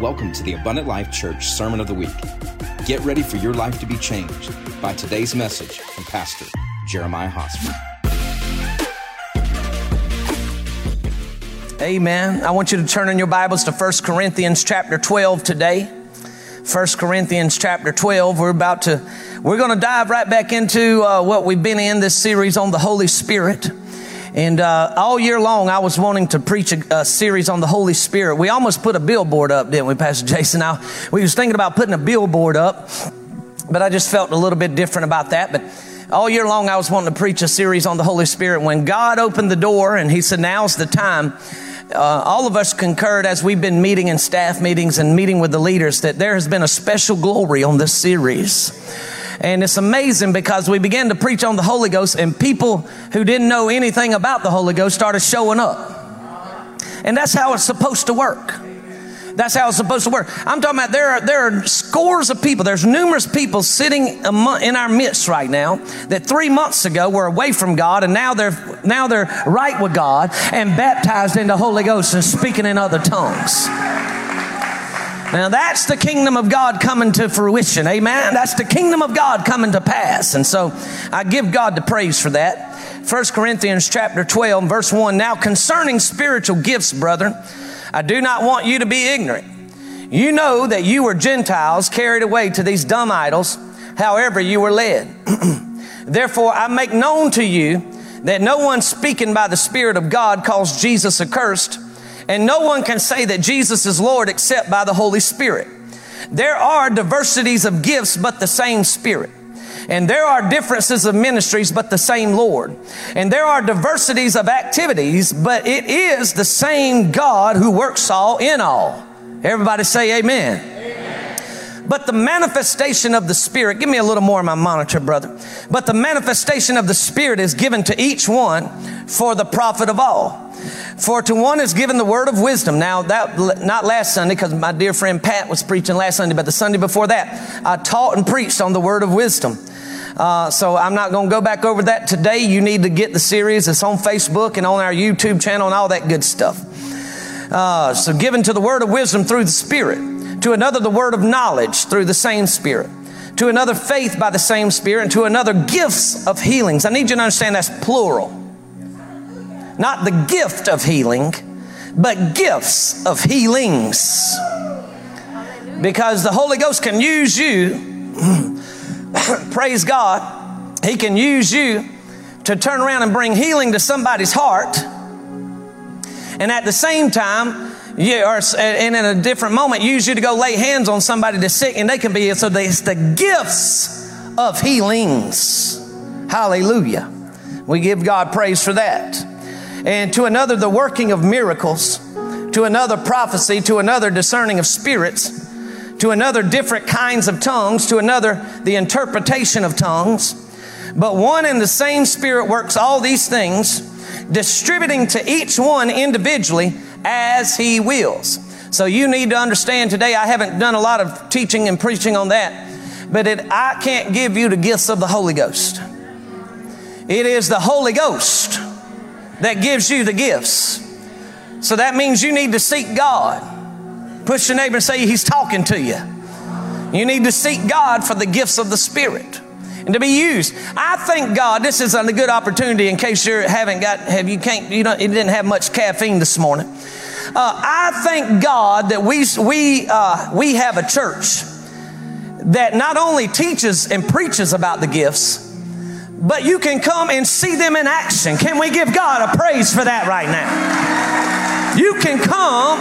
Welcome to the Abundant Life Church Sermon of the Week. Get ready for your life to be changed by today's message from Pastor Jeremiah Hosmer. Amen. I want you to turn in your Bibles to 1 Corinthians chapter 12 today. 1 Corinthians chapter 12. We're about to, we're going to dive right back into uh, what we've been in this series on the Holy Spirit. And uh, all year long, I was wanting to preach a, a, series on the Holy Spirit. We almost put a billboard up, didn't we, Pastor Jason? Now, we was thinking about putting a billboard up, but I just felt a little bit different about that. But all year long, I was wanting to preach a series on the Holy Spirit. When God opened the door and He said, "Now's the time," uh, all of us concurred as we've been meeting in staff meetings and meeting with the leaders that there has been a special glory on this series. And it's amazing because we began to preach on the Holy Ghost and people who didn't know anything about the Holy Ghost started showing up. And that's how it's supposed to work. That's how it's supposed to work. I'm talking about there are, there are scores of people, there's numerous people sitting in our midst right now that three months ago were away from God and now they're, now they're right with God and baptized in the Holy Ghost and speaking in other tongues. Now that's the kingdom of God coming to fruition. Amen. That's the kingdom of God coming to pass. And so I give God the praise for that. 1 Corinthians chapter 12 verse 1. Now concerning spiritual gifts, brethren, I do not want you to be ignorant. You know that you were Gentiles carried away to these dumb idols, however you were led. Therefore I make known to you that no one speaking by the Spirit of God calls Jesus accursed, and no one can say that Jesus is Lord except by the Holy Spirit. There are diversities of gifts, but the same Spirit. And there are differences of ministries, but the same Lord. And there are diversities of activities, but it is the same God who works all in all. Everybody say amen. amen. But the manifestation of the Spirit, give me a little more on my monitor, brother. But the manifestation of the Spirit is given to each one for the profit of all. For to one is given the word of wisdom. Now that, not last Sunday, because my dear friend Pat was preaching last Sunday, but the Sunday before that, I taught and preached on the word of wisdom. Uh, so I'm not going to go back over that today. You need to get the series. It's on Facebook and on our YouTube channel and all that good stuff. Uh, so given to the word of wisdom through the Spirit, to another the word of knowledge through the same Spirit, to another faith by the same Spirit, and to another gifts of healings. I need you to understand that's plural. Not the gift of healing, but gifts of healings. Because the Holy Ghost can use you, praise God, He can use you to turn around and bring healing to somebody's heart. And at the same time, yeah, or, and in a different moment, use you to go lay hands on somebody that's sick and they can be, so it's the gifts of healings. Hallelujah. We give God praise for that and to another the working of miracles, to another prophecy, to another discerning of spirits, to another different kinds of tongues, to another the interpretation of tongues. But one and the same Spirit works all these things, distributing to each one individually as He wills. So you need to understand today, I haven't done a lot of teaching and preaching on that, but it, I can't give you the gifts of the Holy Ghost. It is the Holy Ghost that gives you the gifts. So that means you need to seek God. Push your neighbor and say, He's talking to you. You need to seek God for the gifts of the Spirit and to be used. I thank God this is a good opportunity in case you haven't got, have you can't, you know, you didn't have much caffeine this morning. Uh, I thank God that we, we, uh, we have a church that not only teaches and preaches about the gifts, but you can come and see them in action. Can we give God a praise for that right now? You can come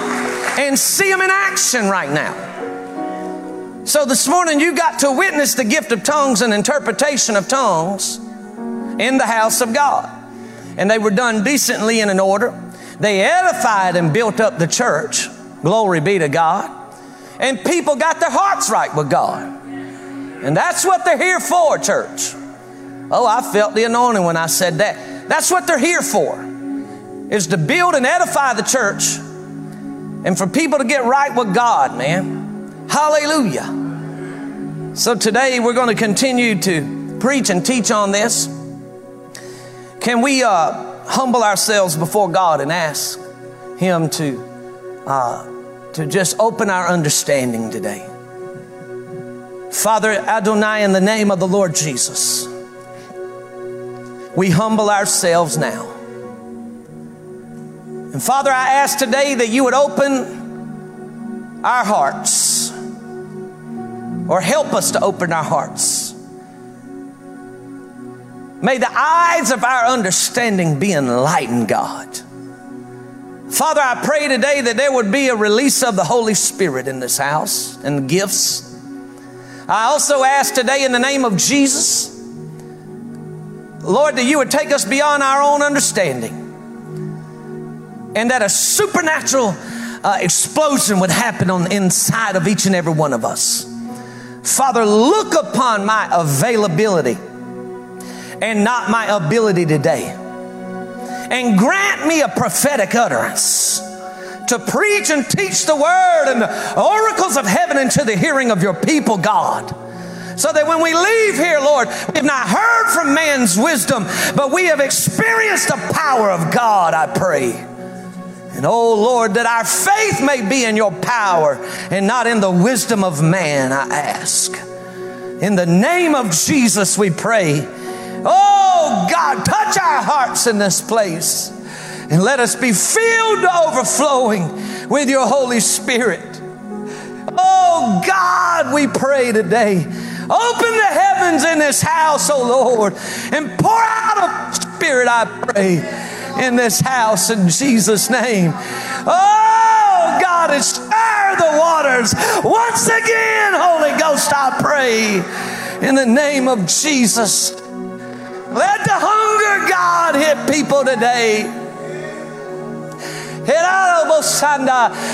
and see them in action right now. So this morning you got to witness the gift of tongues and interpretation of tongues in the house of God. And they were done decently in order. They edified and built up the church. Glory be to God. And people got their hearts right with God. And that's what they're here for, church. Oh, I felt the anointing when I said that. That's what they're here for, is to build and edify the church and for people to get right with God, man. Hallelujah. So today we're going to continue to preach and teach on this. Can we uh, humble ourselves before God and ask Him to uh, to just open our understanding today. Father Adonai, in the name of the Lord Jesus, we humble ourselves now. And Father, I ask today that you would open our hearts or help us to open our hearts. May the eyes of our understanding be enlightened, God. Father, I pray today that there would be a release of the Holy Spirit in this house and gifts. I also ask today in the name of Jesus, Lord, that you would take us beyond our own understanding and that a supernatural uh, explosion would happen on the inside of each and every one of us. Father, look upon my availability and not my ability today. And grant me a prophetic utterance to preach and teach the word and the oracles of heaven into the hearing of your people, God. So that when we leave here, Lord, we've not heard from man's wisdom, but we have experienced the power of God, I pray. And oh Lord, that our faith may be in your power and not in the wisdom of man, I ask. In the name of Jesus, we pray. Oh God, touch our hearts in this place and let us be filled to overflowing with your Holy Spirit. Oh God, we pray today. Open the heavens in this house, oh Lord, and pour out a spirit, I pray, in this house in Jesus' name. Oh God, and stir the waters once again, Holy Ghost, I pray, in the name of Jesus. Let the hunger, God, hit people today.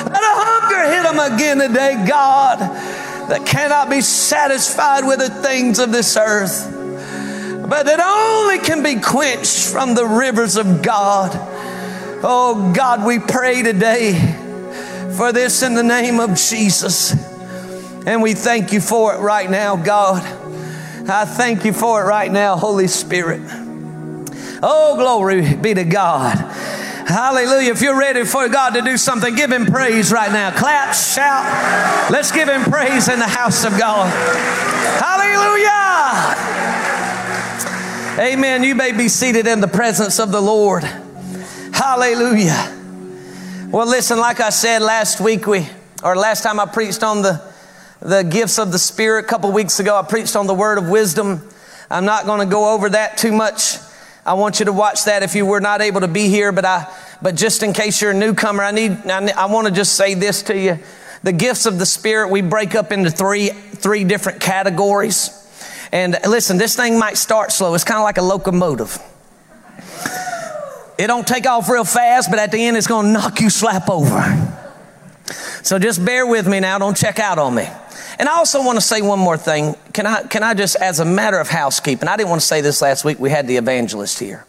Let a hunger hit them again today, God, that cannot be satisfied with the things of this earth, but that only can be quenched from the rivers of God. Oh, God, we pray today for this in the name of Jesus. And we thank you for it right now, God. I thank you for it right now, Holy Spirit. Oh, glory be to God. Hallelujah. If you're ready for God to do something, give Him praise right now. Clap, shout. Let's give Him praise in the house of God. Hallelujah. Amen. You may be seated in the presence of the Lord. Hallelujah. Well, listen, like I said last week, we, or last time I preached on the, the gifts of the Spirit, a couple weeks ago, I preached on the word of wisdom. I'm not going to go over that too much. I want you to watch that if you were not able to be here, but I, but just in case you're a newcomer, I need, I, I want to just say this to you. The gifts of the Spirit, we break up into three, three different categories. And listen, this thing might start slow. It's kind of like a locomotive. It don't take off real fast, but at the end, it's going to knock you slap over. So just bear with me now. Don't check out on me. And I also want to say one more thing. Can I, can I just, as a matter of housekeeping, I didn't want to say this last week. We had the evangelist here.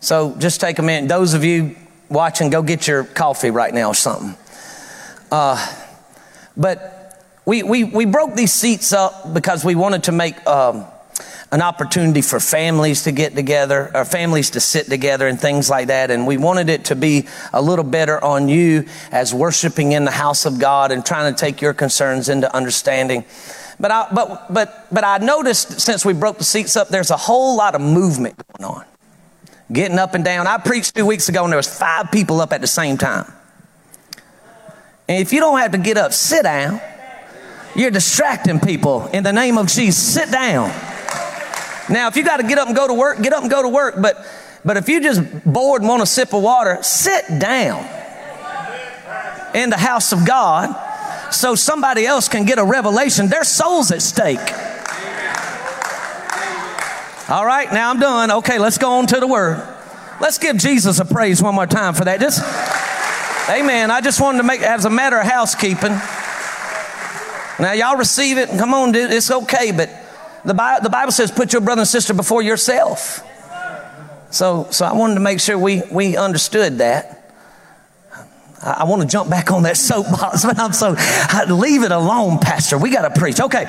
So just take a minute. Those of you watching, go get your coffee right now or something. Uh, but we, we, we broke these seats up because we wanted to make um, an opportunity for families to get together, or families to sit together and things like that. And we wanted it to be a little better on you as worshiping in the house of God and trying to take your concerns into understanding. But I, but, but, but I noticed since we broke the seats up, there's a whole lot of movement going on. Getting up and down. I preached two weeks ago and there was five people up at the same time. And if you don't have to get up, sit down. You're distracting people in the name of Jesus. Sit down. Now, if you got to get up and go to work, get up and go to work. But, but if you just bored and want a sip of water, sit down in the house of God so somebody else can get a revelation. Their soul's at stake. All right, now I'm done. Okay, let's go on to the word. Let's give Jesus a praise one more time for that. Just, amen. I just wanted to make, as a matter of housekeeping. Now, y'all receive it. Come on, dude. It's okay, but the Bible, the Bible says, put your brother and sister before yourself. So, so I wanted to make sure we, we understood that. I, I want to jump back on that soapbox, but I'm so, I, leave it alone, Pastor. We got to preach. Okay.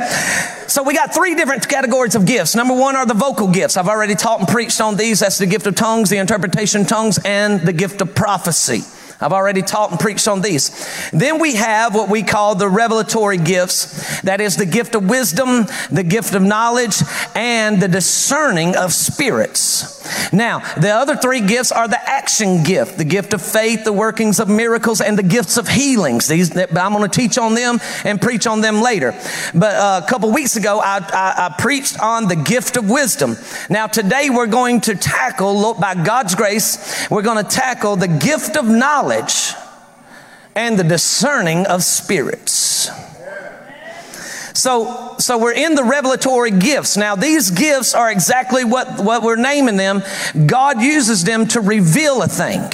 So we got three different categories of gifts. Number one are the vocal gifts. I've already taught and preached on these. That's the gift of tongues, the interpretation of tongues, and the gift of prophecy. I've already taught and preached on these. Then we have what we call the revelatory gifts. That is the gift of wisdom, the gift of knowledge, and the discerning of spirits. Now, the other three gifts are the action gift, the gift of faith, the workings of miracles, and the gifts of healings. These, I'm going to teach on them and preach on them later. But uh, a couple weeks ago, I, I, I preached on the gift of wisdom. Now, today we're going to tackle, by God's grace, we're going to tackle the gift of knowledge and the discerning of spirits. So, so we're in the revelatory gifts. Now, these gifts are exactly what, what we're naming them. God uses them to reveal a thing.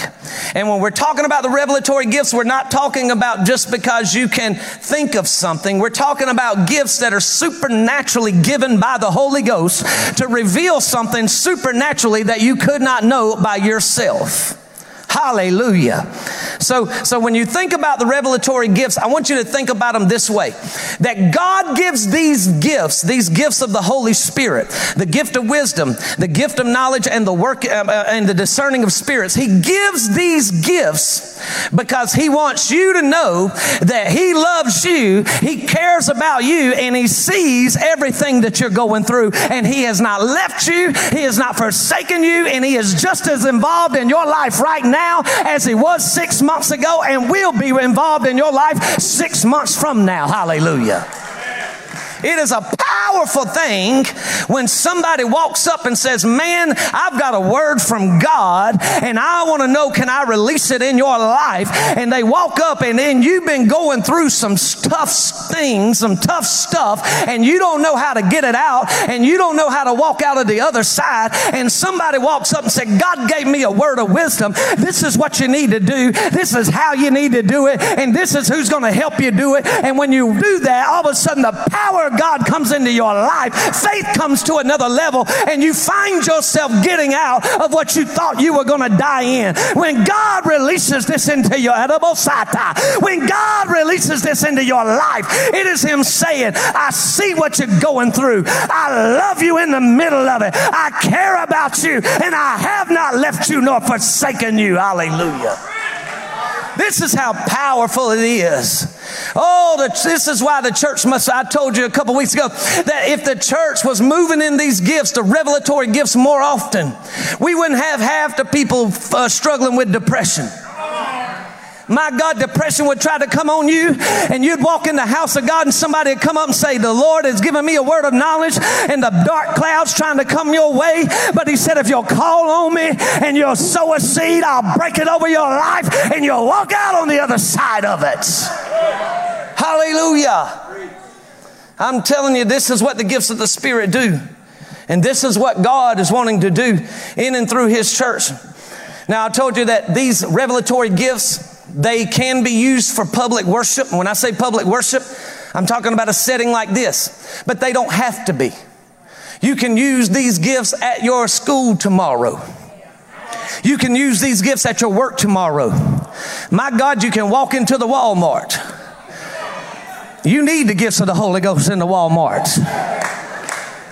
And when we're talking about the revelatory gifts, we're not talking about just because you can think of something. We're talking about gifts that are supernaturally given by the Holy Ghost to reveal something supernaturally that you could not know by yourself. Hallelujah. So, so when you think about the revelatory gifts, I want you to think about them this way. That God gives these gifts, these gifts of the Holy Spirit, the gift of wisdom, the gift of knowledge and the work uh, uh, and the discerning of spirits. He gives these gifts because he wants you to know that he loves you, he cares about you, and he sees everything that you're going through. And he has not left you, he has not forsaken you, and he is just as involved in your life right now as he was six months ago and will be involved in your life six months from now. Hallelujah. It is a powerful thing when somebody walks up and says, Man, I've got a word from God and I want to know, can I release it in your life? And they walk up and then you've been going through some tough things, some tough stuff, and you don't know how to get it out and you don't know how to walk out of the other side. And somebody walks up and says, God gave me a word of wisdom. This is what you need to do. This is how you need to do it. And this is who's going to help you do it. And when you do that, all of a sudden the power of God comes into your life, faith comes to another level, and you find yourself getting out of what you thought you were going to die in. When God releases this into your edible sata, when God releases this into your life, it is Him saying, I see what you're going through. I love you in the middle of it. I care about you, and I have not left you nor forsaken you. Hallelujah. This is how powerful it is. Oh, the, this is why the church must. I told you a couple weeks ago that if the church was moving in these gifts, the revelatory gifts more often, we wouldn't have half the people uh, struggling with depression my God, depression would try to come on you, and you'd walk in the house of God, and somebody would come up and say, The Lord has given me a word of knowledge, and the dark clouds trying to come your way. But He said, If you'll call on me and you'll sow a seed, I'll break it over your life, and you'll walk out on the other side of it. Hallelujah. I'm telling you, this is what the gifts of the Spirit do. And this is what God is wanting to do in and through His church. Now, I told you that these revelatory gifts, they can be used for public worship. When I say public worship, I'm talking about a setting like this, but they don't have to be. You can use these gifts at your school tomorrow. You can use these gifts at your work tomorrow. My God, you can walk into the Walmart. You need the gifts of the Holy Ghost in the Walmart.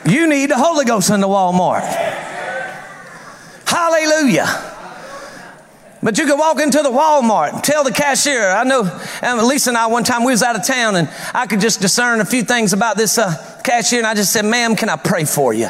You need the Holy Ghost in the Walmart. Hallelujah. But you could walk into the Walmart tell the cashier. I know um, Lisa and I one time we was out of town and I could just discern a few things about this uh, cashier and I just said, ma'am, can I pray for you?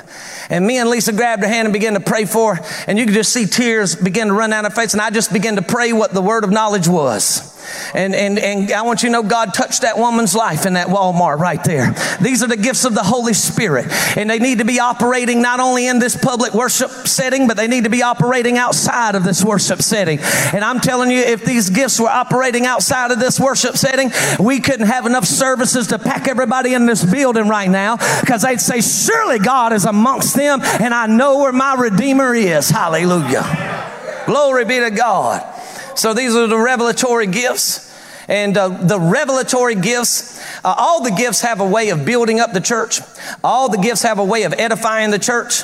And me and Lisa grabbed her hand and began to pray for her and you could just see tears begin to run down her face and I just began to pray what the word of knowledge was. And, and, and I want you to know God touched that woman's life in that Walmart right there. These are the gifts of the Holy Spirit. And they need to be operating not only in this public worship setting, but they need to be operating outside of this worship setting. And I'm telling you, if these gifts were operating outside of this worship setting, we couldn't have enough services to pack everybody in this building right now because they'd say, Surely God is amongst them, and I know where my Redeemer is. Hallelujah. Glory be to God. So these are the revelatory gifts. And uh, the revelatory gifts, uh, all the gifts have a way of building up the church. All the gifts have a way of edifying the church.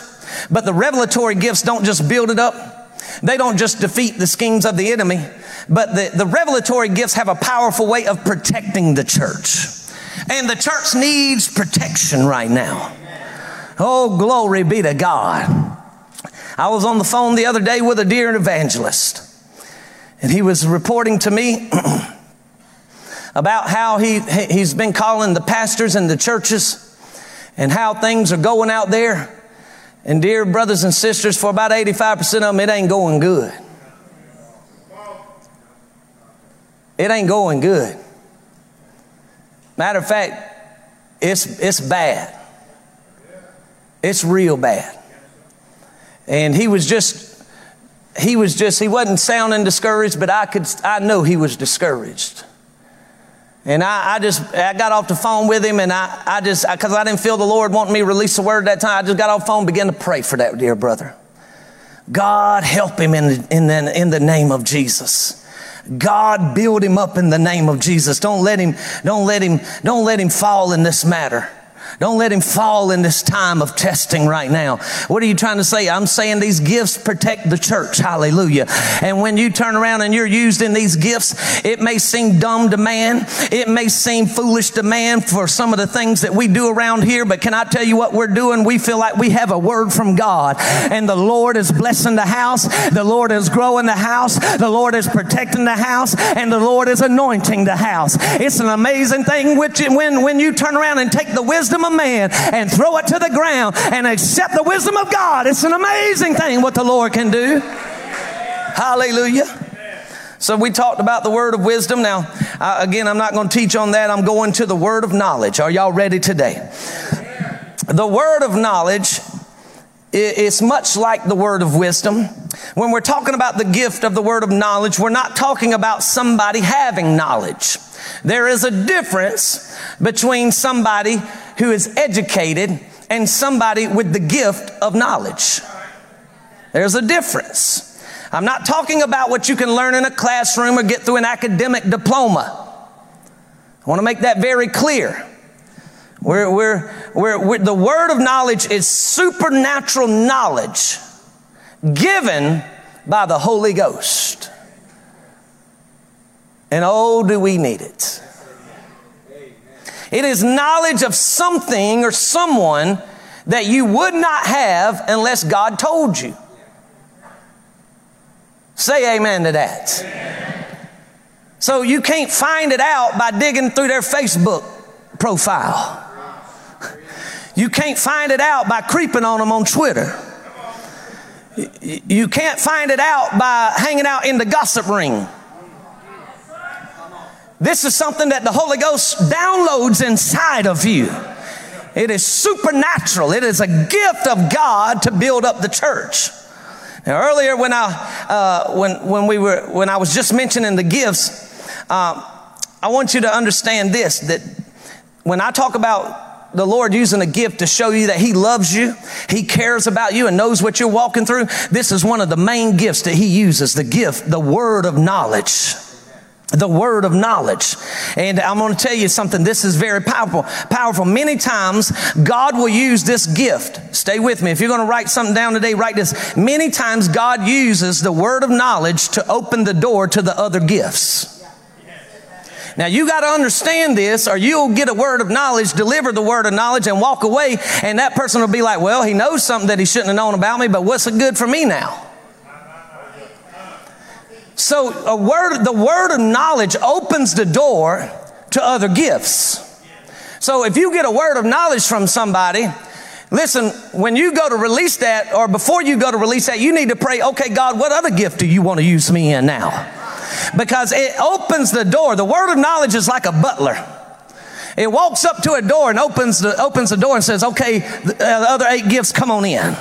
But the revelatory gifts don't just build it up. They don't just defeat the schemes of the enemy. But the, the revelatory gifts have a powerful way of protecting the church. And the church needs protection right now. Oh, glory be to God. I was on the phone the other day with a dear evangelist. And he was reporting to me about how he, he's been calling the pastors and the churches and how things are going out there. And dear brothers and sisters, for about 85% of them, it ain't going good. It ain't going good. Matter of fact, it's, it's bad. It's real bad. And he was just, he was just, he wasn't sounding discouraged, but I could, I know he was discouraged. And I, I, just, I got off the phone with him and I, I just, because I, didn't feel the Lord wanting me to release the word at that time, I just got off the phone began to pray for that dear brother. God help him in in the, in the name of Jesus. God build him up in the name of Jesus. Don't let him, don't let him, don't let him fall in this matter. Don't let him fall in this time of testing right now. What are you trying to say? I'm saying these gifts protect the church. Hallelujah. And when you turn around and you're used in these gifts, it may seem dumb to man. It may seem foolish to man for some of the things that we do around here. But can I tell you what we're doing? We feel like we have a word from God and the Lord is blessing the house. The Lord is growing the house. The Lord is protecting the house and the Lord is anointing the house. It's an amazing thing which when, when you turn around and take the wisdom wisdom of man and throw it to the ground and accept the wisdom of God. It's an amazing thing what the Lord can do. Hallelujah. So we talked about the word of wisdom. Now, uh, again, I'm not going to teach on that. I'm going to the word of knowledge. Are y'all ready today? The word of knowledge is much like the word of wisdom. When we're talking about the gift of the word of knowledge, we're not talking about somebody having knowledge. There is a difference between somebody who is educated and somebody with the gift of knowledge. There's a difference. I'm not talking about what you can learn in a classroom or get through an academic diploma. I want to make that very clear. We're, we're, we're, we're, the word of knowledge is supernatural knowledge given by the Holy Ghost. And oh, do we need it. It is knowledge of something or someone that you would not have unless God told you. Say amen to that. Amen. So you can't find it out by digging through their Facebook profile. You can't find it out by creeping on them on Twitter. You can't find it out by hanging out in the gossip ring. This is something that the Holy Ghost downloads inside of you. It is supernatural. It is a gift of God to build up the church. Now, earlier when I uh, when when we were when I was just mentioning the gifts, uh, I want you to understand this: that when I talk about the Lord using a gift to show you that He loves you, He cares about you, and knows what you're walking through, this is one of the main gifts that He uses: the gift, the word of knowledge the word of knowledge. And I'm going to tell you something. This is very powerful. Powerful. Many times God will use this gift. Stay with me. If you're going to write something down today, write this. Many times God uses the word of knowledge to open the door to the other gifts. Now you got to understand this or you'll get a word of knowledge, deliver the word of knowledge and walk away and that person will be like, well, he knows something that he shouldn't have known about me, but what's it good for me now? So a word, the word of knowledge opens the door to other gifts. So if you get a word of knowledge from somebody, listen, when you go to release that, or before you go to release that, you need to pray, okay, God, what other gift do you want to use me in now? Because it opens the door. The word of knowledge is like a butler. It walks up to a door and opens the, opens the door and says, okay, the, uh, the other eight gifts, come on in.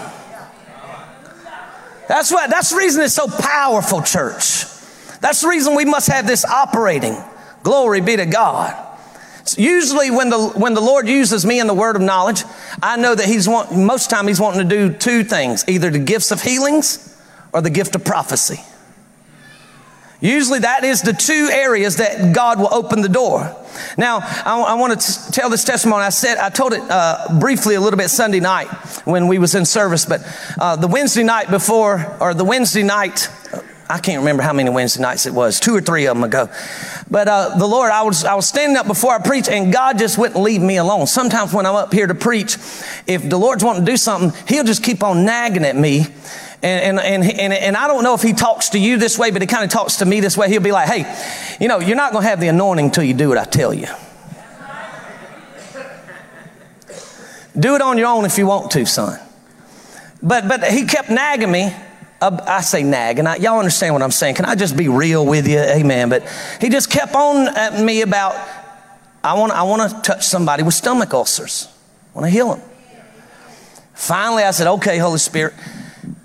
That's what, that's the reason it's so powerful, church. That's the reason we must have this operating. Glory be to God. Usually when the, when the Lord uses me in the word of knowledge, I know that he's want, most time he's wanting to do two things, either the gifts of healings or the gift of prophecy. Usually that is the two areas that God will open the door. Now, I, I want to tell this testimony. I said, I told it uh, briefly a little bit Sunday night when we was in service, but uh, the Wednesday night before, or the Wednesday night, I can't remember how many Wednesday nights it was, two or three of them ago. But uh, the Lord, I was I was standing up before I preached, and God just wouldn't leave me alone. Sometimes when I'm up here to preach, if the Lord's wanting to do something, He'll just keep on nagging at me And, and, and, and, I don't know if he talks to you this way, but he kind of talks to me this way. He'll be like, hey, you know, you're not going to have the anointing until you do what I tell you. Do it on your own if you want to, son. But, but he kept nagging me. I say nagging. I, y'all understand what I'm saying. Can I just be real with you? Amen. But he just kept on at me about, I want, I want to touch somebody with stomach ulcers. I want to heal them. Finally, I said, okay, Holy Spirit,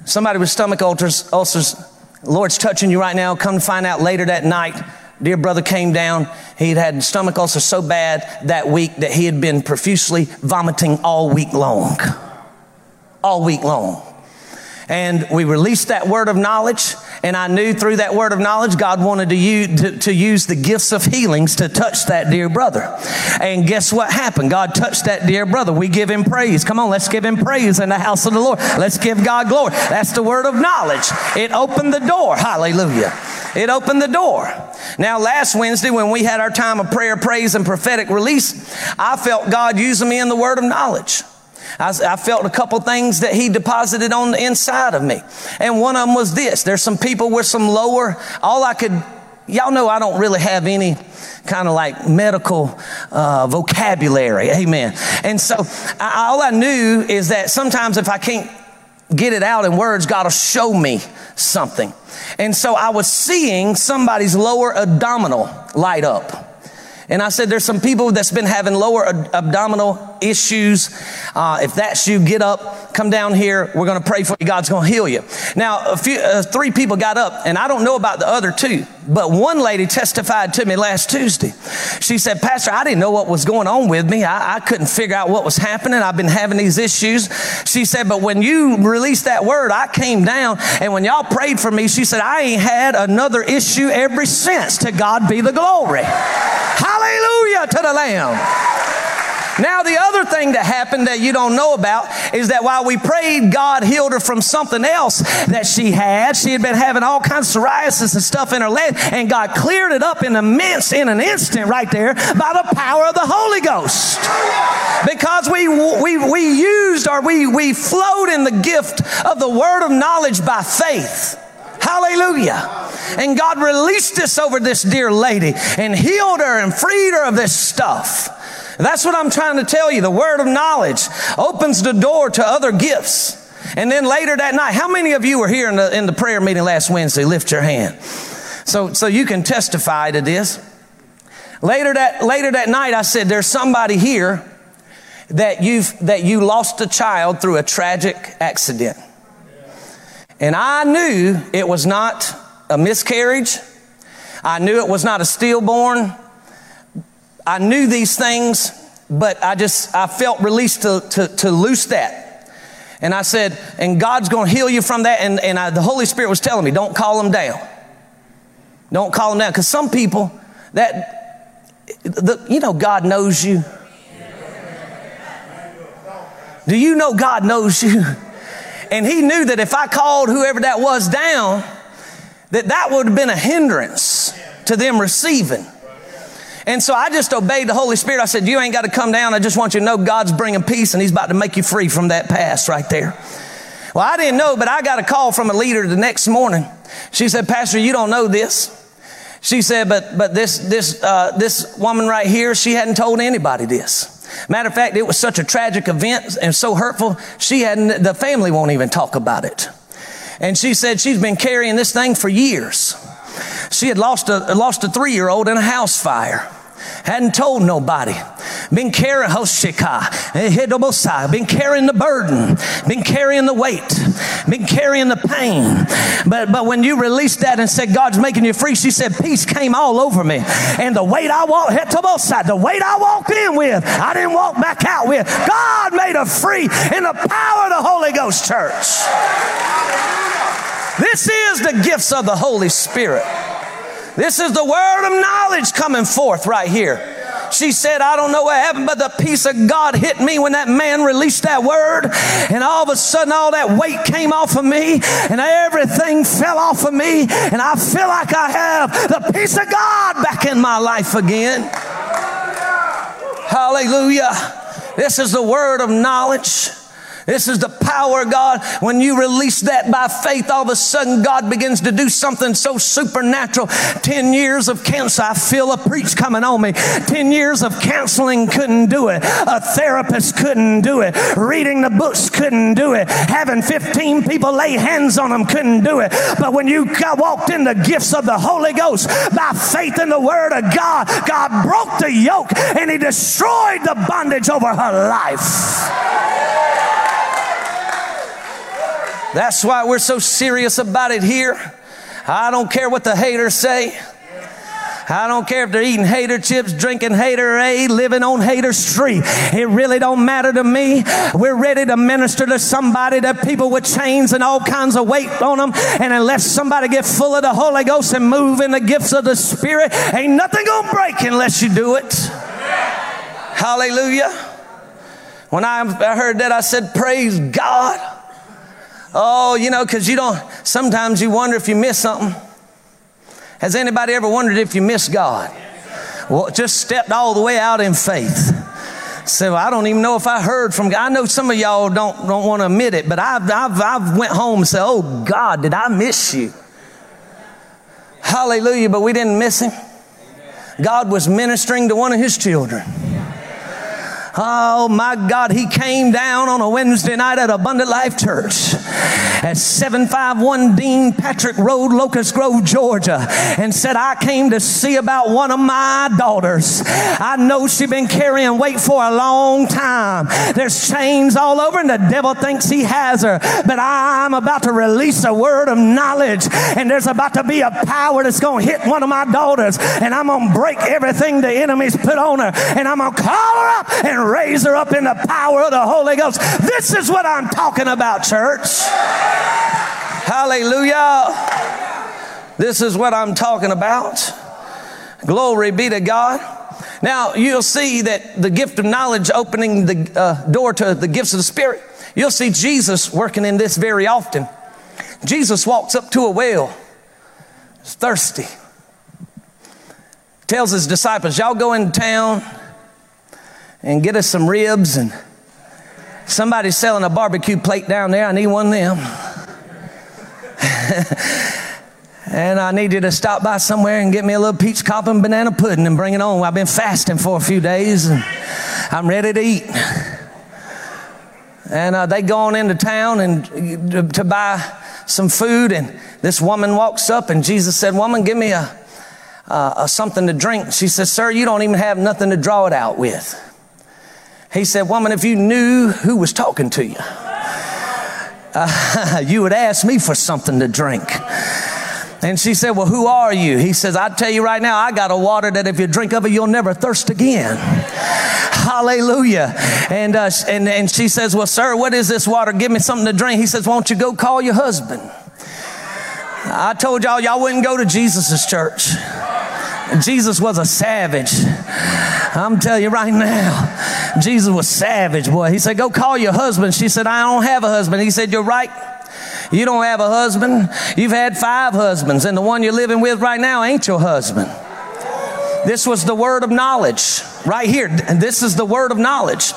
somebody with stomach ulcers, ulcers, Lord's touching you right now. Come to find out later that night, dear brother came down. He'd had stomach ulcers so bad that week that he had been profusely vomiting all week long. All week long. And we released that word of knowledge. And I knew through that word of knowledge, God wanted to use, to, to, use the gifts of healings to touch that dear brother. And guess what happened? God touched that dear brother. We give him praise. Come on, let's give him praise in the house of the Lord. Let's give God glory. That's the word of knowledge. It opened the door. Hallelujah. It opened the door. Now, last Wednesday, when we had our time of prayer, praise, and prophetic release, I felt God using me in the word of knowledge. I, felt a couple things that he deposited on the inside of me. And one of them was this. There's some people with some lower, all I could, y'all know I don't really have any kind of like medical uh, vocabulary. Amen. And so I, all I knew is that sometimes if I can't get it out in words, God will show me something. And so I was seeing somebody's lower abdominal light up. And I said, there's some people that's been having lower ad- abdominal issues. Uh, if that's you, get up, come down here. We're going to pray for you. God's going to heal you. Now, a few, uh, three people got up, and I don't know about the other two, but one lady testified to me last Tuesday. She said, Pastor, I didn't know what was going on with me. I, I couldn't figure out what was happening. I've been having these issues. She said, but when you released that word, I came down, and when y'all prayed for me, she said, I ain't had another issue ever since. To God be the glory. Hallelujah to the Lamb. Now, the other thing that happened that you don't know about is that while we prayed, God healed her from something else that she had. She had been having all kinds of psoriasis and stuff in her leg, and God cleared it up in mince, in an instant right there by the power of the Holy Ghost. Because we, we, we used or we, we flowed in the gift of the word of knowledge by faith. Hallelujah. And God released this over this dear lady and healed her and freed her of this stuff. That's what I'm trying to tell you. The word of knowledge opens the door to other gifts. And then later that night, how many of you were here in the, in the prayer meeting last Wednesday? Lift your hand. So, so you can testify to this. Later that, later that night, I said, there's somebody here that you've, that you lost a child through a tragic accident. And I knew it was not a miscarriage. I knew it was not a stillborn. I knew these things, but I just, I felt released to, to, to loose that. And I said, and God's going to heal you from that. And, and I, the Holy Spirit was telling me, don't call them down. Don't call them down. Because some people, that, the, you know, God knows you. Do you know God knows you? And He knew that if I called whoever that was down, that that would have been a hindrance to them receiving. And so I just obeyed the Holy Spirit. I said, You ain't got to come down. I just want you to know God's bringing peace and He's about to make you free from that past right there. Well, I didn't know, but I got a call from a leader the next morning. She said, Pastor, you don't know this. She said, but, but this, this, uh, this woman right here, she hadn't told anybody this. Matter of fact, it was such a tragic event and so hurtful, she hadn't, the family won't even talk about it. And she said she's been carrying this thing for years. She had lost a, lost a three year old in a house fire. Hadn't told nobody. Been carrying Hoshika, oh, ah, eh, been carrying the burden, been carrying the weight, been carrying the pain. But but when you released that and said God's making you free, she said peace came all over me. And the weight I walked, the weight I walked in with, I didn't walk back out with. God made her free in the power of the Holy Ghost church. This is the gifts of the Holy Spirit. This is the word of knowledge coming forth right here. She said, I don't know what happened, but the peace of God hit me when that man released that word. And all of a sudden, all that weight came off of me and everything fell off of me. And I feel like I have the peace of God back in my life again. Hallelujah. This is the word of knowledge. This is the power of God. When you release that by faith, all of a sudden God begins to do something so supernatural. Ten years of cancer, I feel a preach coming on me. Ten years of counseling couldn't do it. A therapist couldn't do it. Reading the books couldn't do it. Having 15 people lay hands on them couldn't do it. But when you walked in the gifts of the Holy Ghost by faith in the Word of God, God broke the yoke and He destroyed the bondage over her life. That's why we're so serious about it here. I don't care what the haters say. I don't care if they're eating hater chips, drinking hater A, living on hater street. It really don't matter to me. We're ready to minister to somebody, that people with chains and all kinds of weight on them. And unless somebody get full of the Holy Ghost and move in the gifts of the Spirit, ain't nothing gonna break unless you do it. Hallelujah. When I heard that, I said, Praise God. Oh, you know, because you don't, sometimes you wonder if you miss something. Has anybody ever wondered if you miss God? Well, just stepped all the way out in faith. So I don't even know if I heard from God. I know some of y'all don't, don't want to admit it, but I've, I've, I've went home and said, oh God, did I miss you? Hallelujah, but we didn't miss him. God was ministering to one of his children. Oh my God, he came down on a Wednesday night at Abundant Life Church at 751 Dean Patrick Road, Locust Grove, Georgia, and said, I came to see about one of my daughters. I know she's been carrying weight for a long time. There's chains all over, and the devil thinks he has her. But I'm about to release a word of knowledge, and there's about to be a power that's going to hit one of my daughters, and I'm going to break everything the enemy's put on her, and I'm going to call her up and raise her up in the power of the Holy Ghost. This is what I'm talking about, church. Hallelujah. This is what I'm talking about. Glory be to God. Now, you'll see that the gift of knowledge opening the uh, door to the gifts of the Spirit. You'll see Jesus working in this very often. Jesus walks up to a well, He's thirsty. Tells his disciples, Y'all go in town and get us some ribs and somebody's selling a barbecue plate down there. I need one of them. and I need you to stop by somewhere and get me a little peach cobbler and banana pudding and bring it on. I've been fasting for a few days and I'm ready to eat. And uh, they go on into town and to buy some food, and this woman walks up, and Jesus said, "Woman, give me a, a something to drink." She says, "Sir, you don't even have nothing to draw it out with." He said, Woman, if you knew who was talking to you, uh, you would ask me for something to drink. And she said, Well, who are you? He says, I tell you right now, I got a water that if you drink of it, you'll never thirst again. Hallelujah. And, uh, and, and she says, Well, sir, what is this water? Give me something to drink. He says, Won't you go call your husband? I told y'all, y'all wouldn't go to Jesus' church. Jesus was a savage. I'm telling you right now, Jesus was savage, boy. He said, Go call your husband. She said, I don't have a husband. He said, You're right. You don't have a husband. You've had five husbands, and the one you're living with right now ain't your husband. This was the word of knowledge right here. And This is the word of knowledge.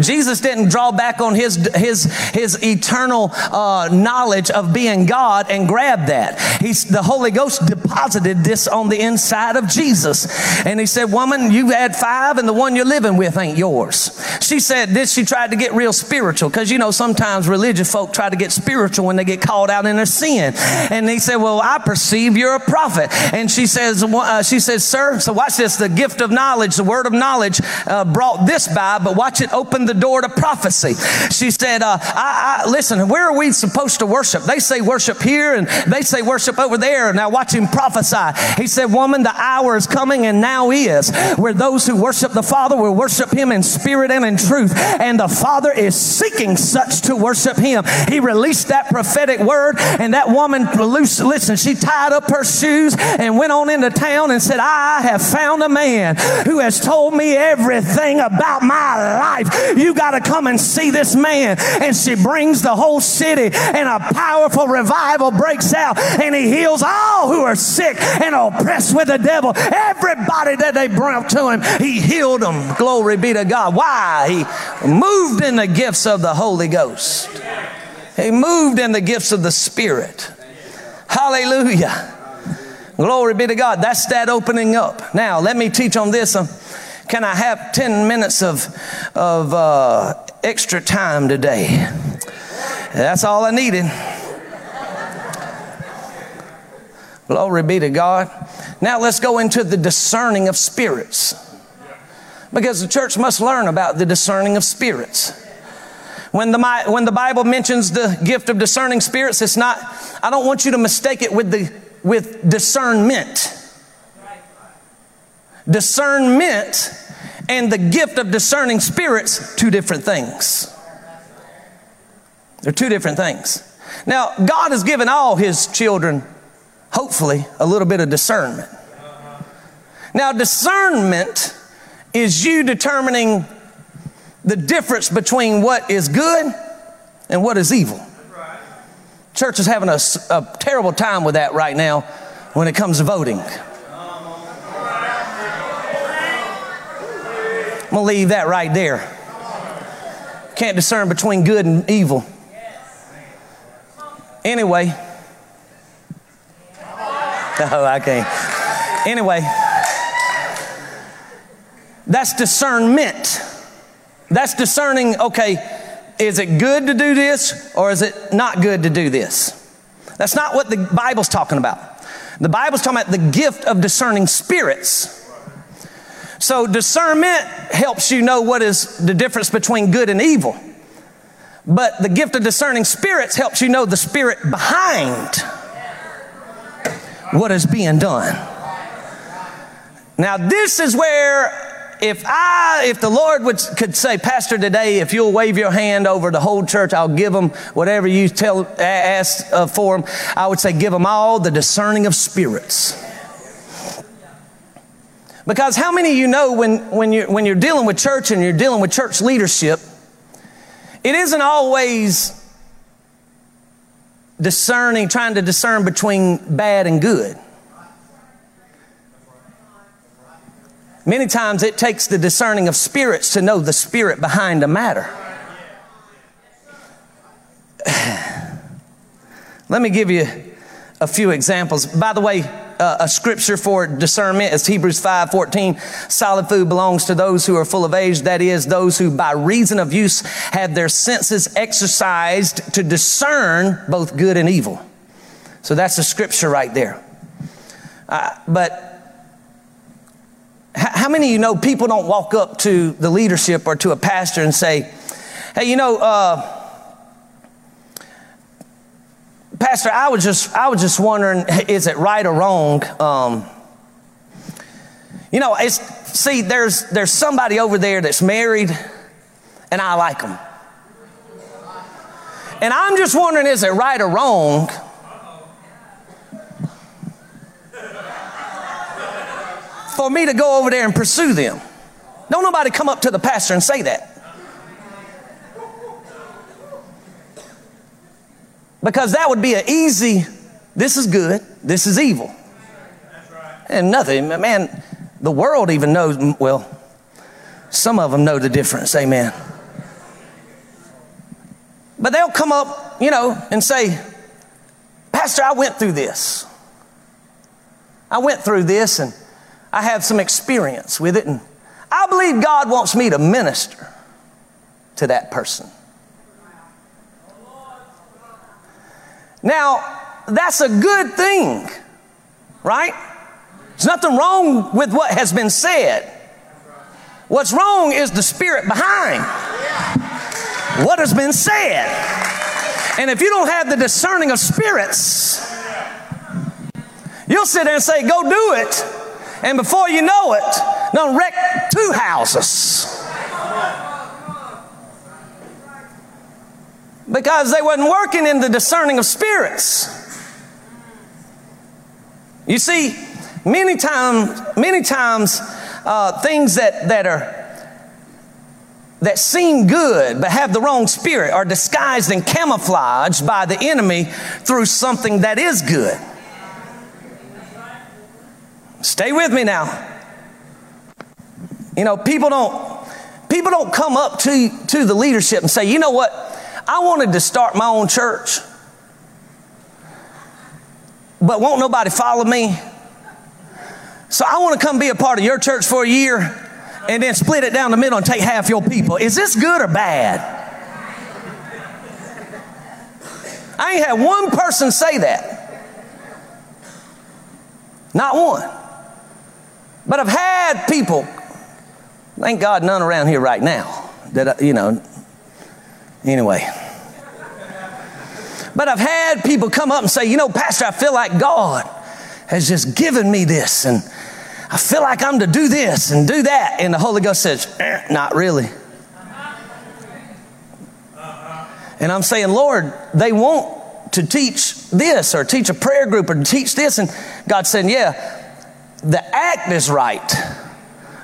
Jesus didn't draw back on his his his eternal uh, knowledge of being God and grab that. He's the Holy Ghost deposited this on the inside of Jesus, and he said, "Woman, you've had five, and the one you're living with ain't yours." She said this. She tried to get real spiritual because you know sometimes religious folk try to get spiritual when they get called out in their sin. And he said, "Well, I perceive you're a prophet." And she says, uh, "She says, sir, so watch this. The gift of knowledge, the word of knowledge, uh, brought this by, but watch it open the door to prophecy." She said, uh, I, I, "Listen, where are we supposed to worship? They say worship here, and they say worship over there. Now watch him prophesy." He said, "Woman, the hour is coming, and now is, where those who worship the Father will worship Him in spirit and in truth, and the Father is seeking such to worship Him." He released that prophetic word, and that woman, listen, she tied up her shoes and went on into town and said, I have found a man who has told me everything about my life. You got to come and see this man. And she brings the whole city, and a powerful revival breaks out, and he heals all who are sick and oppressed with the devil. Everybody that they brought to him, he healed them. Glory be to God. Why? He moved in the gifts of the Holy Ghost. He moved in the gifts of the Spirit. Hallelujah. Glory be to God. That's that opening up. Now, let me teach on this. Um, can I have 10 minutes of, of uh, extra time today? That's all I needed. Glory be to God. Now let's go into the discerning of spirits. Because the church must learn about the discerning of spirits. When the, when the Bible mentions the gift of discerning spirits, it's not, I don't want you to mistake it with, the, with discernment. Discernment and the gift of discerning spirits, two different things. They're two different things. Now, God has given all His children, hopefully, a little bit of discernment. Now, discernment is you determining the difference between what is good and what is evil. Church is having a, a terrible time with that right now when it comes to voting. I'm gonna leave that right there. Can't discern between good and evil. Anyway, oh, I can't. Anyway, that's discernment. That's discerning, okay, is it good to do this or is it not good to do this? That's not what the Bible's talking about. The Bible's talking about the gift of discerning spirits. So discernment helps you know what is the difference between good and evil. But the gift of discerning spirits helps you know the spirit behind what is being done. Now, this is where if I, if the Lord would, could say, Pastor, today, if you'll wave your hand over the whole church, I'll give them whatever you tell, ask uh, for them. I would say, give them all the discerning of spirits. Because how many of you know when, when, you're, when you're dealing with church and you're dealing with church leadership, it isn't always discerning, trying to discern between bad and good. Many times it takes the discerning of spirits to know the spirit behind a matter. Let me give you a few examples. By the way, uh, a scripture for discernment is Hebrews 5:14. Solid food belongs to those who are full of age, that is, those who by reason of use have their senses exercised to discern both good and evil. So that's the scripture right there. Uh, but how many of you know people don't walk up to the leadership or to a pastor and say, hey, you know, uh, Pastor, I was just I was just wondering, is it right or wrong? Um, you know, it's see, there's there's somebody over there that's married, and I like them, and I'm just wondering, is it right or wrong? for me to go over there and pursue them. Don't nobody come up to the pastor and say that. Because that would be an easy, this is good, this is evil. And nothing, man, the world even knows, well, some of them know the difference, amen. But they'll come up, you know, and say, Pastor, I went through this. I went through this and I have some experience with it, and I believe God wants me to minister to that person. Now, that's a good thing, right? There's nothing wrong with what has been said. What's wrong is the spirit behind what has been said. And if you don't have the discerning of spirits, you'll sit there and say, Go do it. And before you know it, done wreck two houses. Because they wasn't working in the discerning of spirits. You see, many times, many times, uh, things that, that are that seem good but have the wrong spirit are disguised and camouflaged by the enemy through something that is good. Stay with me now. You know, people don't people don't come up to to the leadership and say, "You know what? I wanted to start my own church, but won't nobody follow me. So I want to come be a part of your church for a year and then split it down the middle and take half your people. Is this good or bad? I ain't had one person say that. Not one. But I've had people, thank God none around here right now, that, uh, you know, anyway. But I've had people come up and say, you know, Pastor, I feel like God has just given me this, and I feel like I'm to do this and do that. And the Holy Ghost says, eh, not really. And I'm saying, Lord, they want to teach this or teach a prayer group or teach this. And God said, yeah, the act is right,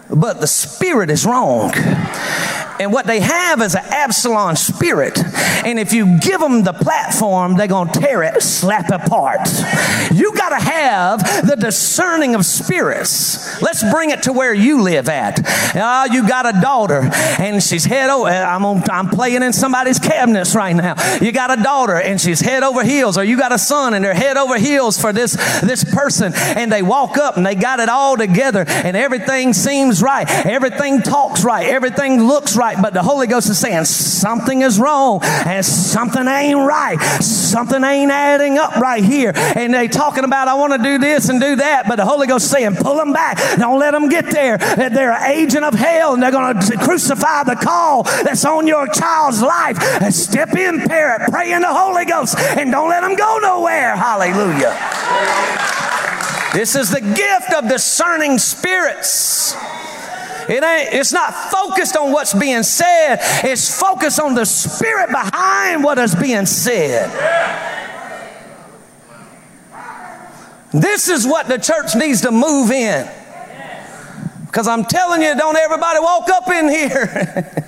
but the spirit is wrong. And what they have is an Absalom spirit. And if you give them the platform, they're going to tear it, slap apart. You got to have the discerning of spirits. Let's bring it to where you live at. Uh, you got a daughter and she's head over. I'm, on, I'm playing in somebody's cabinets right now. You got a daughter and she's head over heels, or you got a son and they're head over heels for this, this person. And they walk up and they got it all together and everything seems right. Everything talks right. Everything looks right right, but the Holy Ghost is saying something is wrong and something ain't right. Something ain't adding up right here. And they talking about, I want to do this and do that, but the Holy Ghost saying, pull them back. Don't let them get there. They're an agent of hell and they're going to crucify the call that's on your child's life. And step in, parent, pray in the Holy Ghost and don't let them go nowhere. Hallelujah. This is the gift of discerning spirits. It ain't, it's not focused on what's being said, it's focused on the spirit behind what is being said. This is what the church needs to move in. Because I'm telling you, don't everybody walk up in here.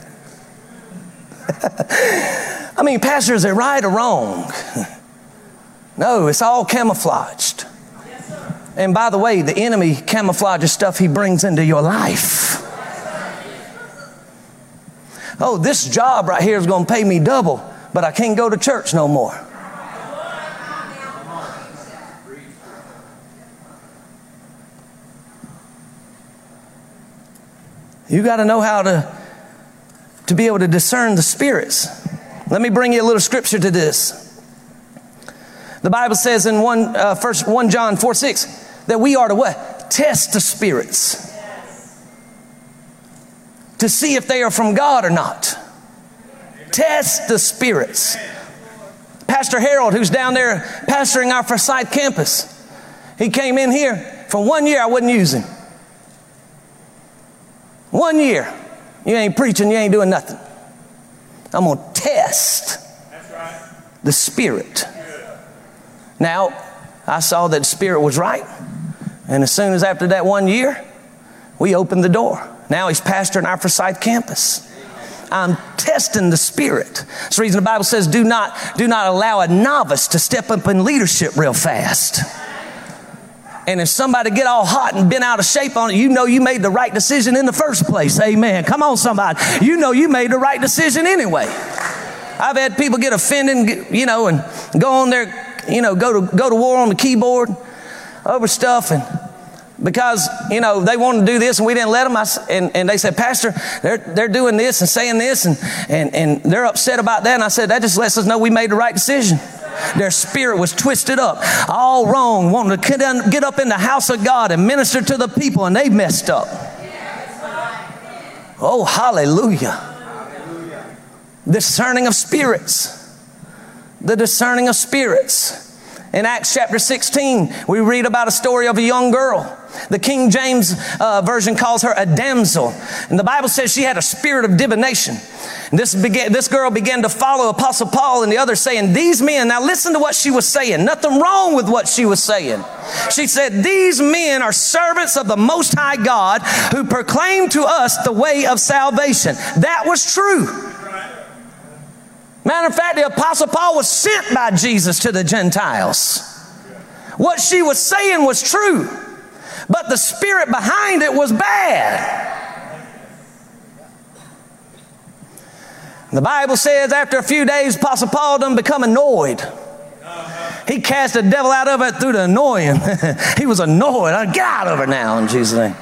I mean, Pastor, is it right or wrong? no, it's all camouflaged. And by the way, the enemy camouflages stuff he brings into your life oh, this job right here is going to pay me double, but I can't go to church no more. You got to know how to, to be able to discern the spirits. Let me bring you a little scripture to this. The Bible says in 1, uh, first 1 John 4 6 that we are to what? Test the spirits to see if they are from God or not. Test the spirits. Pastor Harold, who's down there pastoring our Forsyth campus, he came in here for one year. I wouldn't use him. One year. You ain't preaching, you ain't doing nothing. I'm going to test the spirit. Now, I saw that spirit was right. And as soon as after that one year, we opened the door. Now he's pastoring our Forsyth campus. I'm testing the spirit. That's the reason the Bible says do not, do not allow a novice to step up in leadership real fast. And if somebody get all hot and been out of shape on it, you know you made the right decision in the first place. Amen. Come on, somebody. You know you made the right decision anyway. I've had people get offended, you know, and go on there, you know, go to go to war on the keyboard over stuff and because you know they wanted to do this and we didn't let them. I, and, and they said pastor they're, they're doing this and saying this and, and, and they're upset about that. And i said that just lets us know we made the right decision. Their spirit was twisted up all wrong wanting to get up in the house of god and minister to the people and they messed up. Oh hallelujah. Discerning of spirits. The discerning of spirits in Acts chapter 16, we read about a story of a young girl. The King James uh, Version calls her a damsel. And the Bible says she had a spirit of divination. This, began, this girl began to follow Apostle Paul and the others saying, these men, now listen to what she was saying. Nothing wrong with what she was saying. She said, these men are servants of the Most High God who proclaim to us the way of salvation. That was true. Matter of fact, the Apostle Paul was sent by Jesus to the Gentiles. What she was saying was true, but the spirit behind it was bad. The Bible says after a few days, Apostle Paul done become annoyed. He cast the devil out of it through the annoying. he was annoyed. Get out of her now in Jesus' name.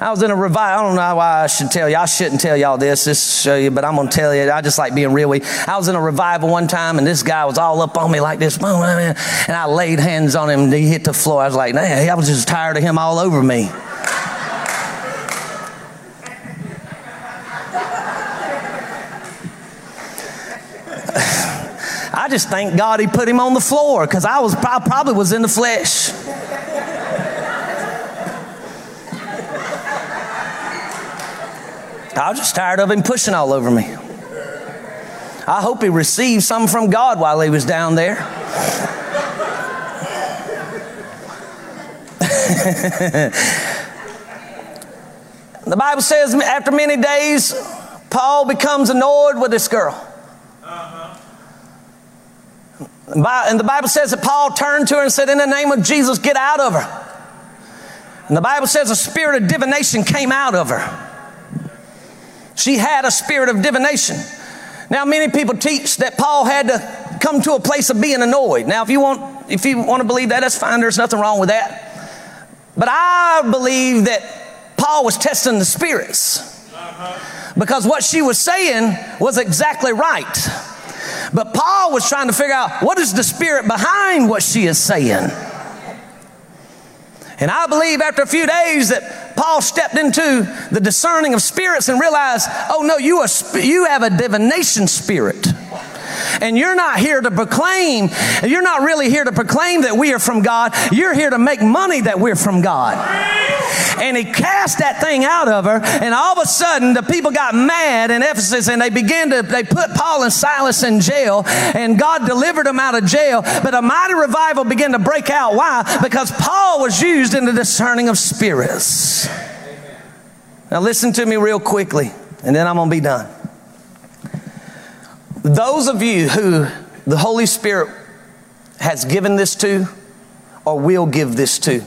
I was in a revival. I don't know why I should tell you. I shouldn't tell y'all this. This show you, but I'm gonna tell you. I just like being real. with I was in a revival one time, and this guy was all up on me like this, and I laid hands on him, and he hit the floor. I was like, man, I was just tired of him all over me. I just thank God he put him on the floor because I was I probably was in the flesh. I was just tired of him pushing all over me. I hope he received some from God while he was down there. the Bible says after many days, Paul becomes annoyed with this girl. And the Bible says that Paul turned to her and said, In the name of Jesus, get out of her. And the Bible says a spirit of divination came out of her. She had a spirit of divination. Now, many people teach that Paul had to come to a place of being annoyed. Now, if you want, if you want to believe that, that's fine. There's nothing wrong with that. But I believe that Paul was testing the spirits because what she was saying was exactly right. But Paul was trying to figure out what is the spirit behind what she is saying. And I believe after a few days that Paul stepped into the discerning of spirits and realized, oh no, you, are, you have a divination spirit. And you're not here to proclaim, you're not really here to proclaim that we are from God. You're here to make money that we're from God. And he cast that thing out of her, and all of a sudden the people got mad in Ephesus and they began to, they put Paul and Silas in jail, and God delivered them out of jail. But a mighty revival began to break out. Why? Because Paul was used in the discerning of spirits. Now listen to me real quickly, and then I'm going to be done. Those of you who the Holy Spirit has given this to or will give this to,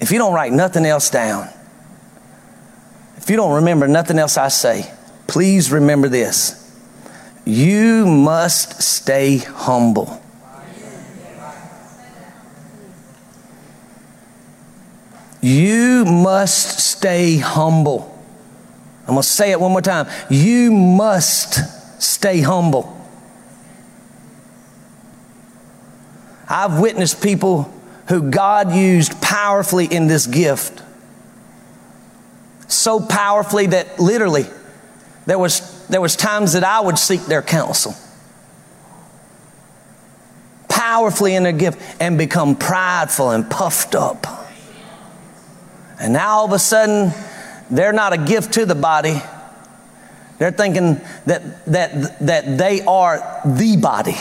if you don't write nothing else down, if you don't remember nothing else I say, please remember this. You must stay humble. You must stay humble. I'm going to say it one more time. You must stay humble. I've witnessed people who God used powerfully in this gift. So powerfully that literally there was, there was times that I would seek their counsel. Powerfully in their gift and become prideful and puffed up. And now all of a sudden, they're not a gift to the body. They're thinking that, that, that they are the body.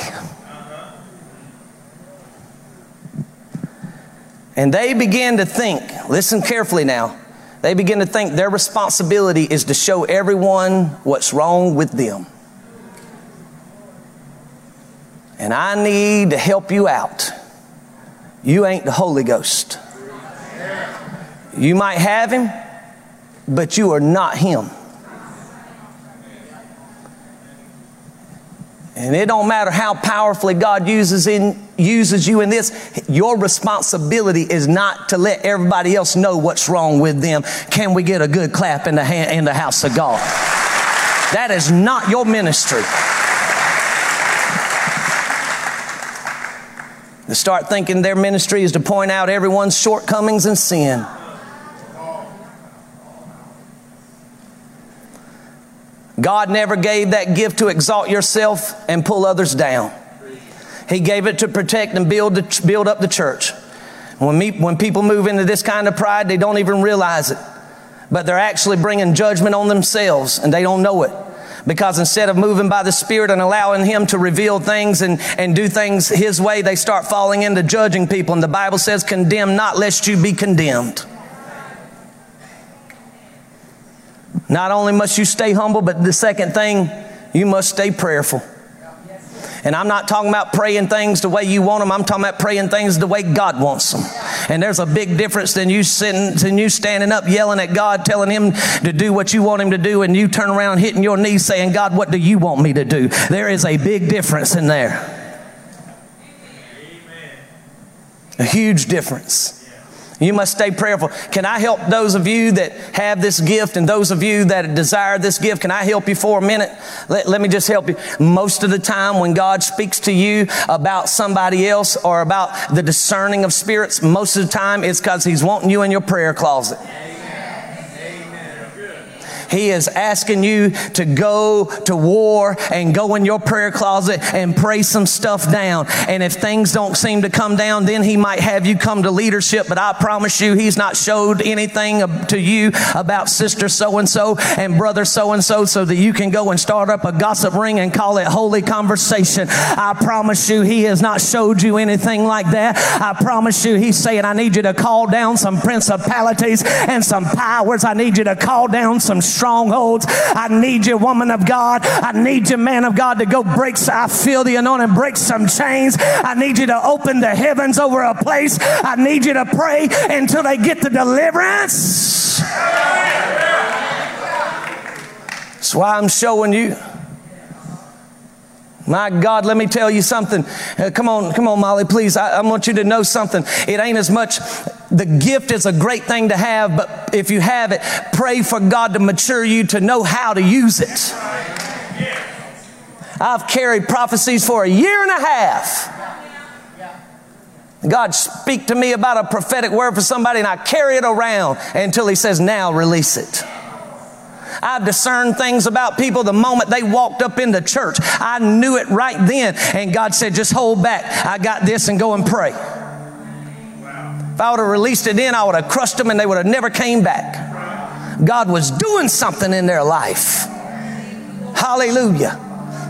And they begin to think, listen carefully now, they begin to think their responsibility is to show everyone what's wrong with them. And I need to help you out. You ain't the Holy Ghost. You might have Him, but you are not him. And it don't matter how powerfully God uses in uses you in this, your responsibility is not to let everybody else know what's wrong with them. Can we get a good clap in the hand, in the house of God? That is not your ministry. To start thinking their ministry is to point out everyone's shortcomings and sin. God never gave that gift to exalt yourself and pull others down. He gave it to protect and build, build up the church. When, me, when people move into this kind of pride, they don't even realize it. but they're actually bringing judgment on themselves and they don't know it. Because instead of moving by the Spirit and allowing Him to reveal things and, and do things His way, they start falling into judging people. And the Bible says, condemn not lest you be condemned. Not only must you stay humble, but the second thing, you must stay prayerful. And I'm not talking about praying things the way you want them. I'm talking about praying things the way God wants them. And there's a big difference than you sitting, than you standing up yelling at God, telling Him to do what you want Him to do, and you turn around hitting your knees saying, God, what do you want me to do? There is a big difference in there. A huge difference. You must stay prayerful. Can I help those of you that have this gift and those of you that desire this gift? Can I help you for a minute? Let, let me just help you. Most of the time when God speaks to you about somebody else or about the discerning of spirits, most of the time it's because He's wanting you in your prayer closet. He is asking you to go to war and go in your prayer closet and pray some stuff down. And if things don't seem to come down, then he might have you come to leadership. But I promise you, he's not showed anything to you about sister so and so and brother so and so so that you can go and start up a gossip ring and call it holy conversation. I promise you, he has not showed you anything like that. I promise you, he's saying, I need you to call down some principalities and some powers. I need you to call down some strongholds. I need you, woman of God. I need you, man of God, to go break. I feel the anointing, break some chains. I need you to open the heavens over a place. I need you to pray until they get the deliverance. That's why I'm showing you. My God, let me tell you something. Uh, come on, come on, Molly, please. I, I, want you to know something. It ain't as much, the gift is a great thing to have, but if you have it, pray for God to mature you to know how to use it. I've carried prophecies for a year and a half. God speak to me about a prophetic word for somebody and I carry it around until he says, now release it. I discerned things about people the moment they walked up in the church. I knew it right then. And God said, just hold back. I got this and go and pray. If I would have released it in, I would have crushed them and they would have never came back. God was doing something in their life. Hallelujah.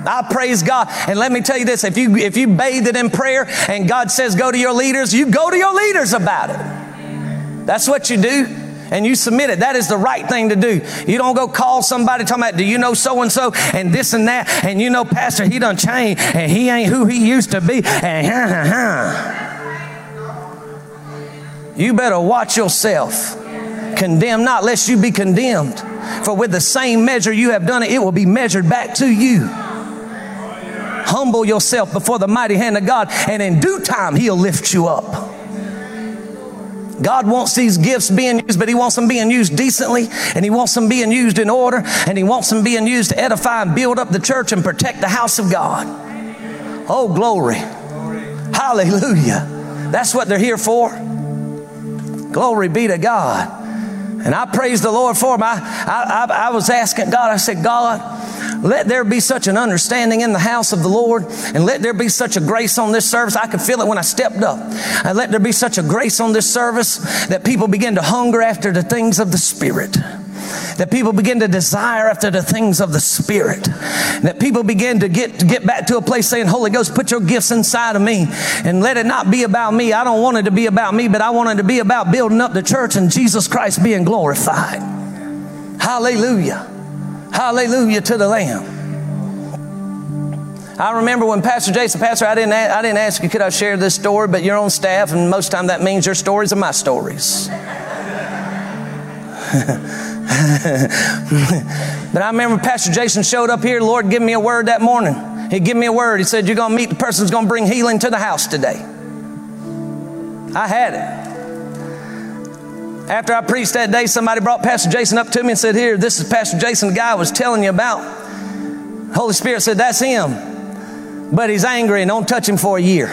I praise God. And let me tell you this, if you if you bathe it in prayer and God says go to your leaders, you go to your leaders about it. That's what you do and you submit it. That is the right thing to do. You don't go call somebody talking about, do you know so and so and this and that, and you know, Pastor, he done changed and he ain't who he used to be, and huh, huh, huh. You better watch yourself. Condemn not, lest you be condemned. For with the same measure you have done it, it will be measured back to you. Humble yourself before the mighty hand of God, and in due time, He'll lift you up. God wants these gifts being used, but He wants them being used decently, and He wants them being used in order, and He wants them being used to edify and build up the church and protect the house of God. Oh, glory. Hallelujah. That's what they're here for. Glory be to God. And I praise the Lord for them. I, I, I, was asking God, I said, God, let there be such an understanding in the house of the Lord, and let there be such a grace on this service. I could feel it when I stepped up. And let there be such a grace on this service that people begin to hunger after the things of the Spirit that people begin to desire after the things of the Spirit. That people begin to get, to get back to a place saying, Holy Ghost, put your gifts inside of me and let it not be about me. I don't want it to be about me, but I want it to be about building up the church and Jesus Christ being glorified. Hallelujah. Hallelujah to the Lamb. I remember when Pastor Jason, Pastor, I didn't, I didn't ask you, could I share this story, but you're on staff, and most time that means your stories are my stories. but I remember Pastor Jason showed up here. Lord give me a word that morning. He gave me a word. He said, You're going to meet the person who's going to bring healing to the house today. I had it. After I preached that day, somebody brought Pastor Jason up to me and said, Here, this is Pastor Jason, the guy I was telling you about. Holy Spirit said, That's him. But he's angry and don't touch him for a year.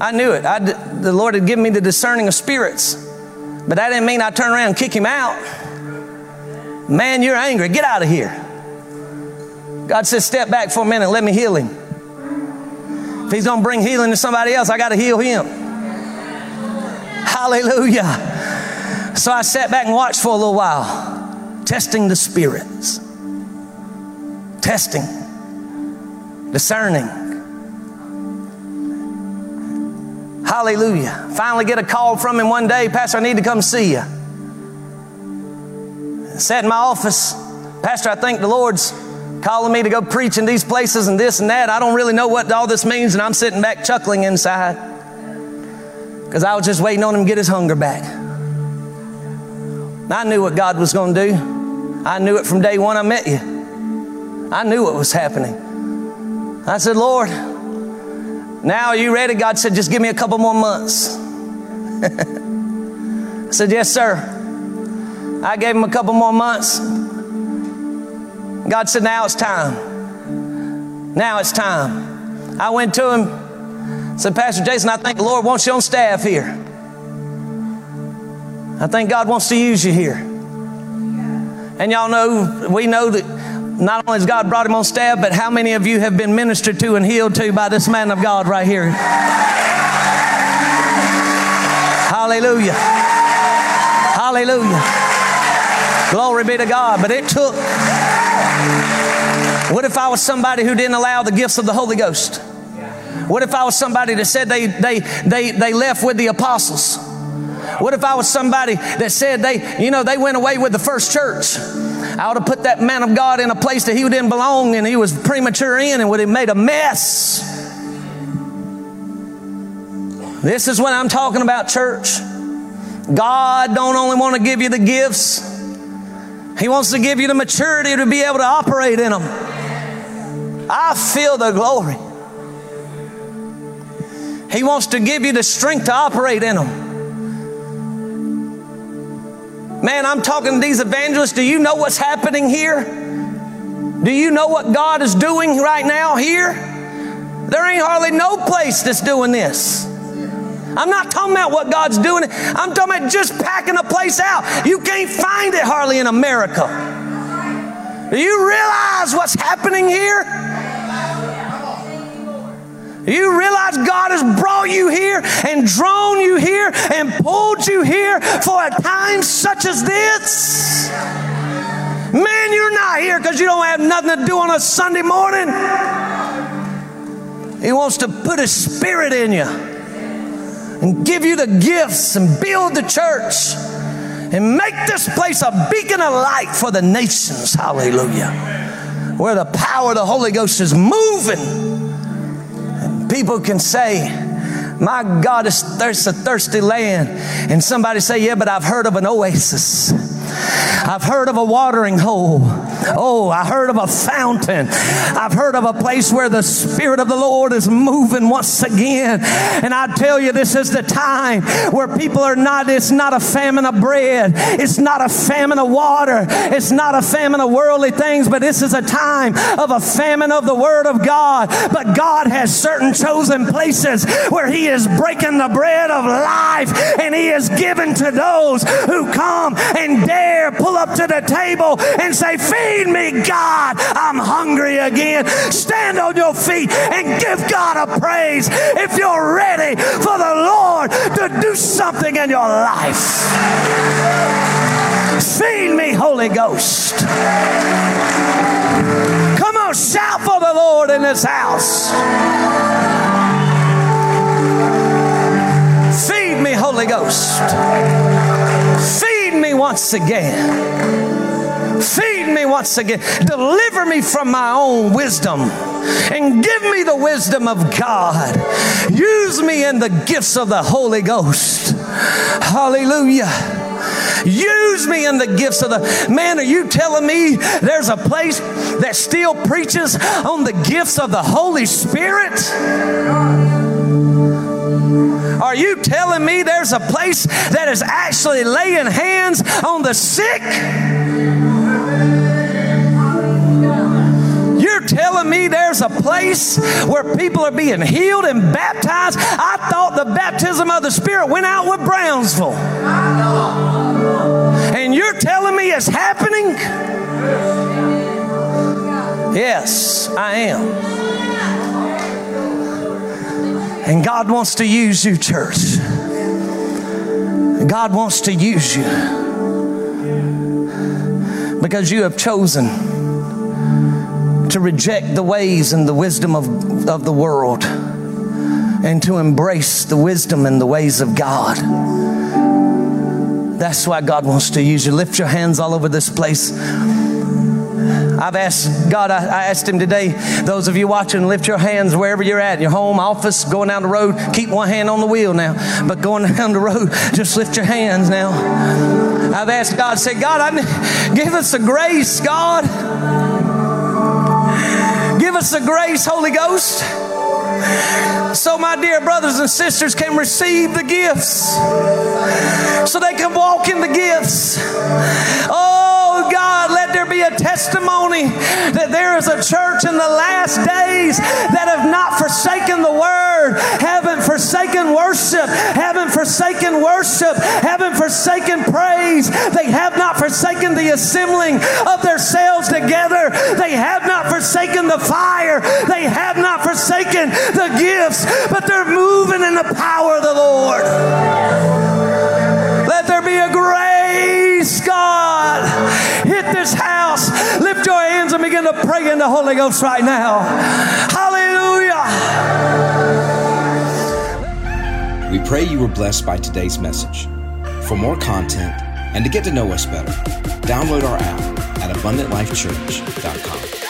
I knew it. I, the Lord had given me the discerning of spirits. But that didn't mean I turn around and kick him out. Man, you're angry. Get out of here. God says, step back for a minute. Let me heal him. If he's going to bring healing to somebody else, I got to heal him. Hallelujah. So I sat back and watched for a little while, testing the spirits, testing, discerning. Hallelujah. Finally get a call from him one day, Pastor, I need to come see you. Sat in my office, Pastor, I think the Lord's calling me to go preach in these places and this and that. I don't really know what all this means, and I'm sitting back chuckling inside because I was just waiting on him to get his hunger back. I knew what God was going to do. I knew it from day one I met you. I knew what was happening. I said, Lord, now are you ready? God said, just give me a couple more months. I said, Yes, sir. I gave him a couple more months. God said, Now it's time. Now it's time. I went to him, said, Pastor Jason, I think the Lord wants you on staff here. I think God wants to use you here. And y'all know, we know that not only has God brought him on staff, but how many of you have been ministered to and healed to by this man of God right here? Hallelujah. Hallelujah. Glory be to God. But it took. What if I was somebody who didn't allow the gifts of the Holy Ghost? What if I was somebody that said they, they, they, they left with the apostles? What if I was somebody that said they, you know, they went away with the first church? I ought to put that man of God in a place that he didn't belong and he was premature in and would have made a mess. This is what I'm talking about, church. God don't only want to give you the gifts, he wants to give you the maturity to be able to operate in them. I feel the glory. He wants to give you the strength to operate in them. Man, I'm talking to these evangelists. Do you know what's happening here? Do you know what God is doing right now here? There ain't hardly no place that's doing this. I'm not talking about what God's doing. I'm talking about just packing a place out. You can't find it hardly in America. Do you realize what's happening here? You realize God has brought you here and drawn you here and pulled you here for a time such as this? Man, you're not here because you don't have nothing to do on a Sunday morning. He wants to put His Spirit in you and give you the gifts and build the church and make this place a beacon of light for the nations. Hallelujah. Where the power of the Holy Ghost is moving. People can say, my God, there's a thirsty land. And somebody say, Yeah, but I've heard of an oasis. I've heard of a watering hole. Oh, I heard of a fountain. I've heard of a place where the Spirit of the Lord is moving once again. And I tell you, this is the time where people are not, it's not a famine of bread, it's not a famine of water, it's not a famine of worldly things, but this is a time of a famine of the Word of God. But God has certain chosen places where He is breaking the bread of life and He is given to those who come and dare pull up to the table and say, Feed Feed me, God. I'm hungry again. Stand on your feet and give God a praise if you're ready for the Lord to do something in your life. Feed me, Holy Ghost. Come on, shout for the Lord in this house. Feed me, Holy Ghost. Once again. Feed me once again. Deliver me from my own wisdom and give me the wisdom of God. Use me in the gifts of the Holy Ghost. Hallelujah. Use me in the gifts of the man. Are you telling me there's a place that still preaches on the gifts of the Holy Spirit? Are you telling me there's a place that is actually laying hands on the sick? You're telling me there's a place where people are being healed and baptized? I thought the baptism of the Spirit went out with Brownsville. And you're telling me it's happening? Yes, I am. And God wants to use you, church. God wants to use you because you have chosen to reject the ways and the wisdom of, of the world and to embrace the wisdom and the ways of God. That's why God wants to use you. Lift your hands all over this place. I've asked God, I, I, asked Him today, those of you watching, lift your hands wherever you're at, your home, office, going down the road. Keep one hand on the wheel now, but going down the road, just lift your hands now. I've asked God, say, God, I, give us the grace, God. Give us the grace, Holy Ghost so my dear brothers and sisters can receive the gifts, so they can walk in the gifts. A testimony that there is a church in the last days that have not forsaken the word, haven't forsaken worship, haven't forsaken worship, haven't forsaken praise. They have not forsaken the assembling of their themselves together. They have not forsaken the fire. They have not forsaken the gifts, but they're moving in the power of the Lord. Let there be a grace, God. Hit this house. Lift your hands and begin to pray in the Holy Ghost right now. Hallelujah. We pray you were blessed by today's message. For more content and to get to know us better, download our app at abundantlifechurch.com.